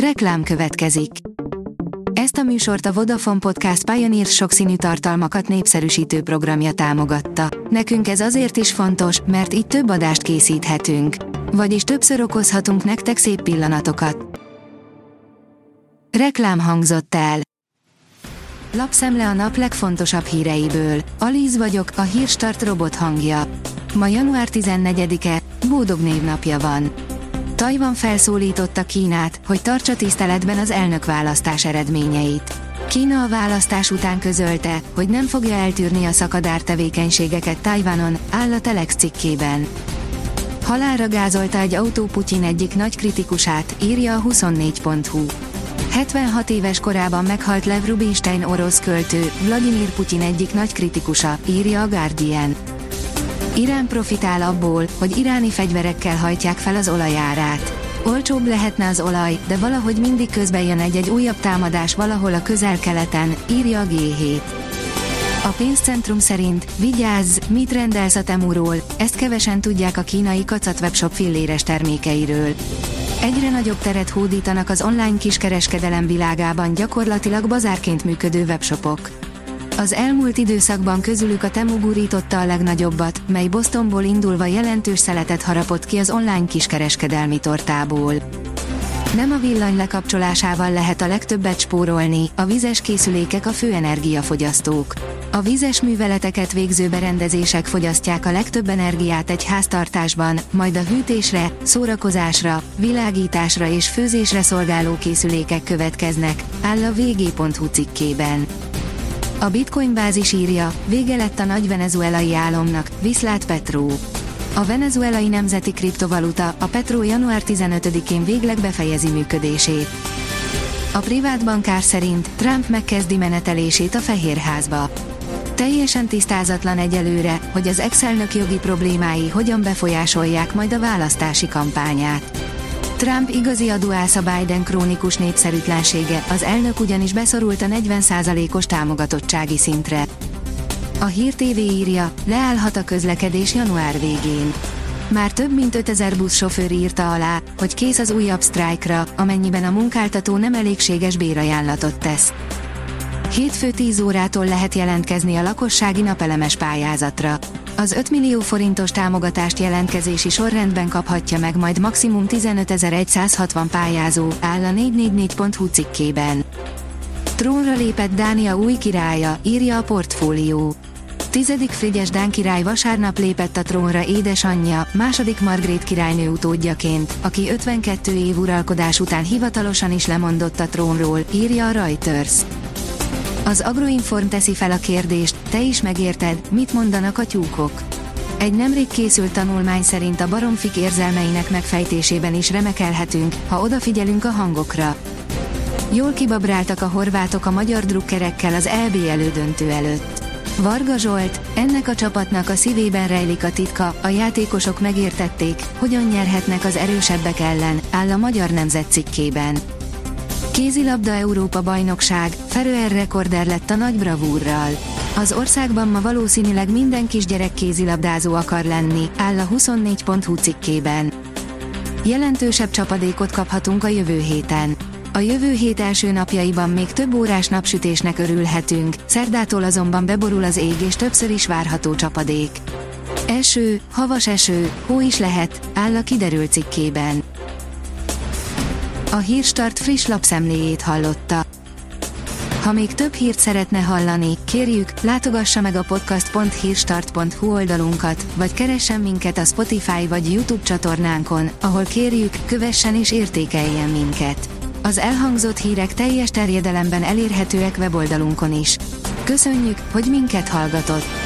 Reklám következik. Ezt a műsort a Vodafone Podcast Pioneer sokszínű tartalmakat népszerűsítő programja támogatta. Nekünk ez azért is fontos, mert így több adást készíthetünk. Vagyis többször okozhatunk nektek szép pillanatokat. Reklám hangzott el. Lapszemle a nap legfontosabb híreiből. Alíz vagyok, a hírstart robot hangja. Ma január 14-e, Bódog névnapja van. Tajvan felszólította Kínát, hogy tartsa tiszteletben az elnökválasztás eredményeit. Kína a választás után közölte, hogy nem fogja eltűrni a szakadár tevékenységeket Tajvanon, áll a Telex cikkében. Halálra gázolta egy autó Putyin egyik nagy kritikusát, írja a 24.hu. 76 éves korában meghalt Lev Rubinstein orosz költő, Vladimir Putyin egyik nagy kritikusa, írja a Guardian. Irán profitál abból, hogy iráni fegyverekkel hajtják fel az olajárát. Olcsóbb lehetne az olaj, de valahogy mindig közben jön egy-egy újabb támadás valahol a közel-keleten, írja a G7. A pénzcentrum szerint, vigyázz, mit rendelsz a Temuról, ezt kevesen tudják a kínai kacat webshop filléres termékeiről. Egyre nagyobb teret hódítanak az online kiskereskedelem világában gyakorlatilag bazárként működő webshopok. Az elmúlt időszakban közülük a Temu gurította a legnagyobbat, mely Bostonból indulva jelentős szeletet harapott ki az online kiskereskedelmi tortából. Nem a villany lekapcsolásával lehet a legtöbbet spórolni, a vizes készülékek a fő energiafogyasztók. A vizes műveleteket végző berendezések fogyasztják a legtöbb energiát egy háztartásban, majd a hűtésre, szórakozásra, világításra és főzésre szolgáló készülékek következnek, áll a vg.hu cikkében. A Bitcoin bázis írja, vége lett a nagy venezuelai álomnak, viszlát Petró. A venezuelai nemzeti kriptovaluta, a Petro január 15-én végleg befejezi működését. A privát bankár szerint Trump megkezdi menetelését a Fehérházba. Teljesen tisztázatlan egyelőre, hogy az ex jogi problémái hogyan befolyásolják majd a választási kampányát. Trump igazi adóász a Biden krónikus népszerűtlensége, az elnök ugyanis beszorult a 40%-os támogatottsági szintre. A Hír TV írja, leállhat a közlekedés január végén. Már több mint 5000 buszsofőr írta alá, hogy kész az újabb sztrájkra, amennyiben a munkáltató nem elégséges bérajánlatot tesz. Hétfő 10 órától lehet jelentkezni a lakossági napelemes pályázatra. Az 5 millió forintos támogatást jelentkezési sorrendben kaphatja meg majd maximum 15.160 pályázó, áll a 444.hu cikkében. Trónra lépett Dánia új királya, írja a portfólió. Tizedik Frigyes Dán király vasárnap lépett a trónra édesanyja, második Margrét királynő utódjaként, aki 52 év uralkodás után hivatalosan is lemondott a trónról, írja a Reuters. Az Agroinform teszi fel a kérdést, te is megérted, mit mondanak a tyúkok. Egy nemrég készült tanulmány szerint a baromfik érzelmeinek megfejtésében is remekelhetünk, ha odafigyelünk a hangokra. Jól kibabráltak a horvátok a magyar drukkerekkel az EB elődöntő előtt. Varga Zsolt, ennek a csapatnak a szívében rejlik a titka, a játékosok megértették, hogyan nyerhetnek az erősebbek ellen, áll a magyar nemzet cikkében. Kézilabda Európa bajnokság, Feröer rekorder lett a nagy bravúrral. Az országban ma valószínűleg minden kisgyerek kézilabdázó akar lenni, áll a 24.hu cikkében. Jelentősebb csapadékot kaphatunk a jövő héten. A jövő hét első napjaiban még több órás napsütésnek örülhetünk, szerdától azonban beborul az ég és többször is várható csapadék. Eső, havas eső, hó is lehet, áll a kiderült cikkében. A Hírstart friss lapszemléjét hallotta. Ha még több hírt szeretne hallani, kérjük, látogassa meg a podcast.hírstart.hu oldalunkat, vagy keressen minket a Spotify vagy YouTube csatornánkon, ahol kérjük, kövessen és értékeljen minket. Az elhangzott hírek teljes terjedelemben elérhetőek weboldalunkon is. Köszönjük, hogy minket hallgatott!